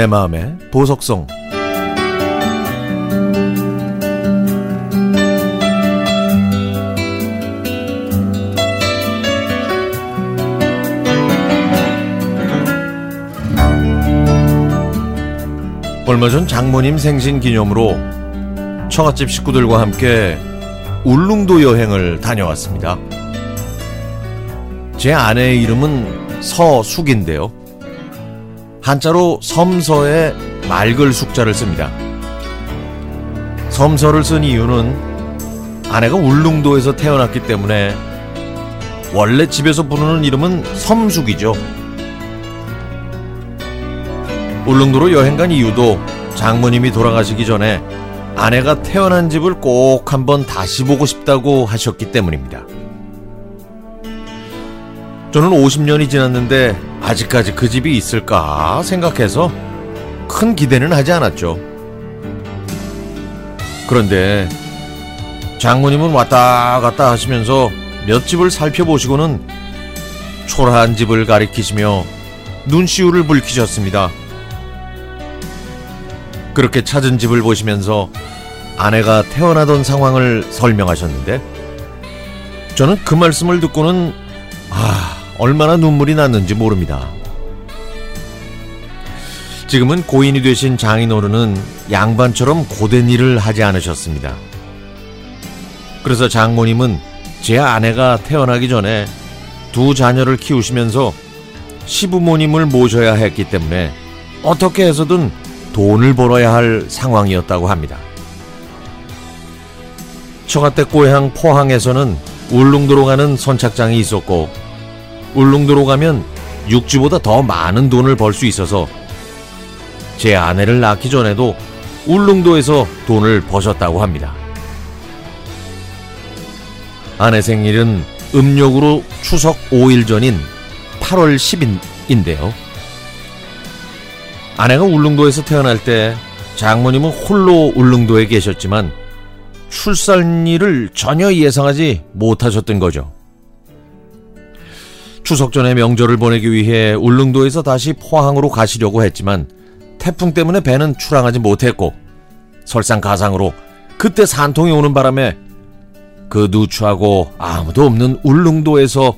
내 마음의 보석성 얼마 전 장모님 생신 기념으로 처갓집 식구들과 함께 울릉도 여행을 다녀왔습니다. 제 아내의 이름은 서숙인데요. 한자로 섬서에 맑을 숙자를 씁니다. 섬서를 쓴 이유는 아내가 울릉도에서 태어났기 때문에 원래 집에서 부르는 이름은 섬숙이죠. 울릉도로 여행 간 이유도 장모님이 돌아가시기 전에 아내가 태어난 집을 꼭 한번 다시 보고 싶다고 하셨기 때문입니다. 저는 50년이 지났는데 아직까지 그 집이 있을까 생각해서 큰 기대는 하지 않았죠. 그런데 장모님은 왔다 갔다 하시면서 몇 집을 살펴보시고는 초라한 집을 가리키시며 눈시울을 붉히셨습니다. 그렇게 찾은 집을 보시면서 아내가 태어나던 상황을 설명하셨는데 저는 그 말씀을 듣고는 아 얼마나 눈물이 났는지 모릅니다. 지금은 고인이 되신 장인어른은 양반처럼 고된 일을 하지 않으셨습니다. 그래서 장모님은 제 아내가 태어나기 전에 두 자녀를 키우시면서 시부모님을 모셔야 했기 때문에 어떻게 해서든 돈을 벌어야 할 상황이었다고 합니다. 처가댁 고향 포항에서는 울릉도로 가는 선착장이 있었고 울릉도로 가면 육지보다 더 많은 돈을 벌 수 있어서 제 아내를 낳기 전에도 울릉도에서 돈을 버셨다고 합니다. 아내 생일은 음력으로 추석 5일 전인 8월 10일인데요. 아내가 울릉도에서 태어날 때 장모님은 홀로 울릉도에 계셨지만 출산일을 전혀 예상하지 못하셨던 거죠. 추석 전에 명절을 보내기 위해 울릉도에서 다시 포항으로 가시려고 했지만 태풍 때문에 배는 출항하지 못했고 설상가상으로 그때 산통이 오는 바람에 그 누추하고 아무도 없는 울릉도에서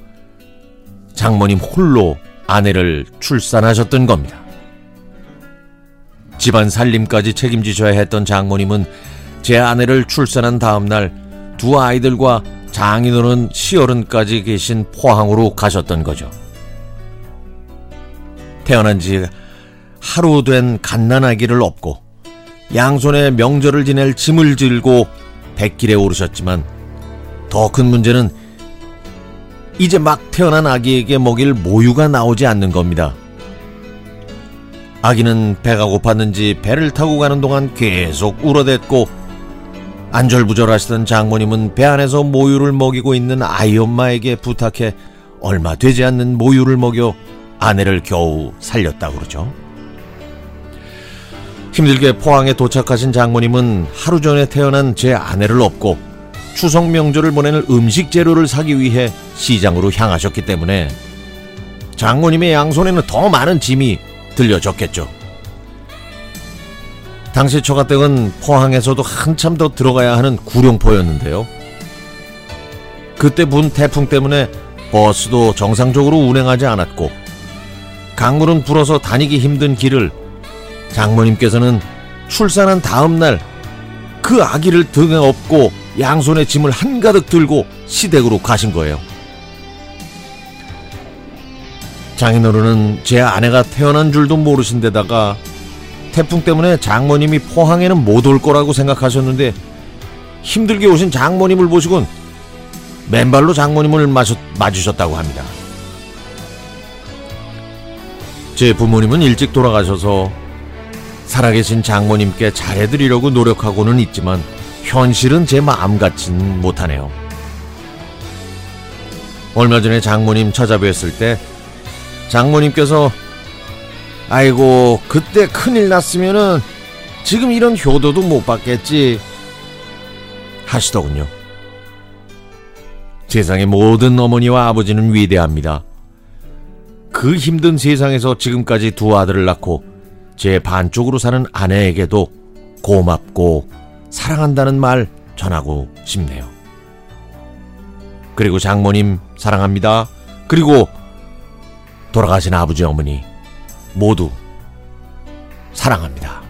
장모님 홀로 아내를 출산하셨던 겁니다. 집안 살림까지 책임지셔야 했던 장모님은 제 아내를 출산한 다음 날 두 아이들과 장인어른 시어른까지 계신 포항으로 가셨던 거죠. 태어난 지 하루 된 갓난아기를 업고 양손에 명절을 지낼 짐을 들고 백길에 오르셨지만 더 큰 문제는 이제 막 태어난 아기에게 먹일 모유가 나오지 않는 겁니다. 아기는 배가 고팠는지 배를 타고 가는 동안 계속 울어댔고 안절부절하시던 장모님은 배 안에서 모유를 먹이고 있는 아이 엄마에게 부탁해 얼마 되지 않는 모유를 먹여 아내를 겨우 살렸다고 그러죠. 힘들게 포항에 도착하신 장모님은 하루 전에 태어난 제 아내를 업고 추석 명절을 보내는 음식 재료를 사기 위해 시장으로 향하셨기 때문에 장모님의 양손에는 더 많은 짐이 들려졌겠죠. 당시 처가댁은 포항에서도 한참 더 들어가야 하는 구룡포였는데요. 그때 분 태풍 때문에 버스도 정상적으로 운행하지 않았고 강물은 불어서 다니기 힘든 길을 장모님께서는 출산한 다음 날 그 아기를 등에 업고 양손에 짐을 한가득 들고 시댁으로 가신 거예요. 장인어른은 제 아내가 태어난 줄도 모르신 데다가 태풍 때문에 장모님이 포항에는 못 올 거라고 생각하셨는데 힘들게 오신 장모님을 보시곤 맨발로 장모님을 마셨, 맞으셨다고 합니다. 제 부모님은 일찍 돌아가셔서 살아계신 장모님께 잘해드리려고 노력하고는 있지만 현실은 제 마음 같진 못하네요. 얼마 전에 장모님 찾아뵀을 때 장모님께서 아이고 그때 큰일 났으면은 지금 이런 효도도 못 받겠지 하시더군요. 세상의 모든 어머니와 아버지는 위대합니다. 그 힘든 세상에서 지금까지 두 아들을 낳고 제 반쪽으로 사는 아내에게도 고맙고 사랑한다는 말 전하고 싶네요. 그리고 장모님 사랑합니다. 그리고 돌아가신 아버지 어머니 모두 사랑합니다.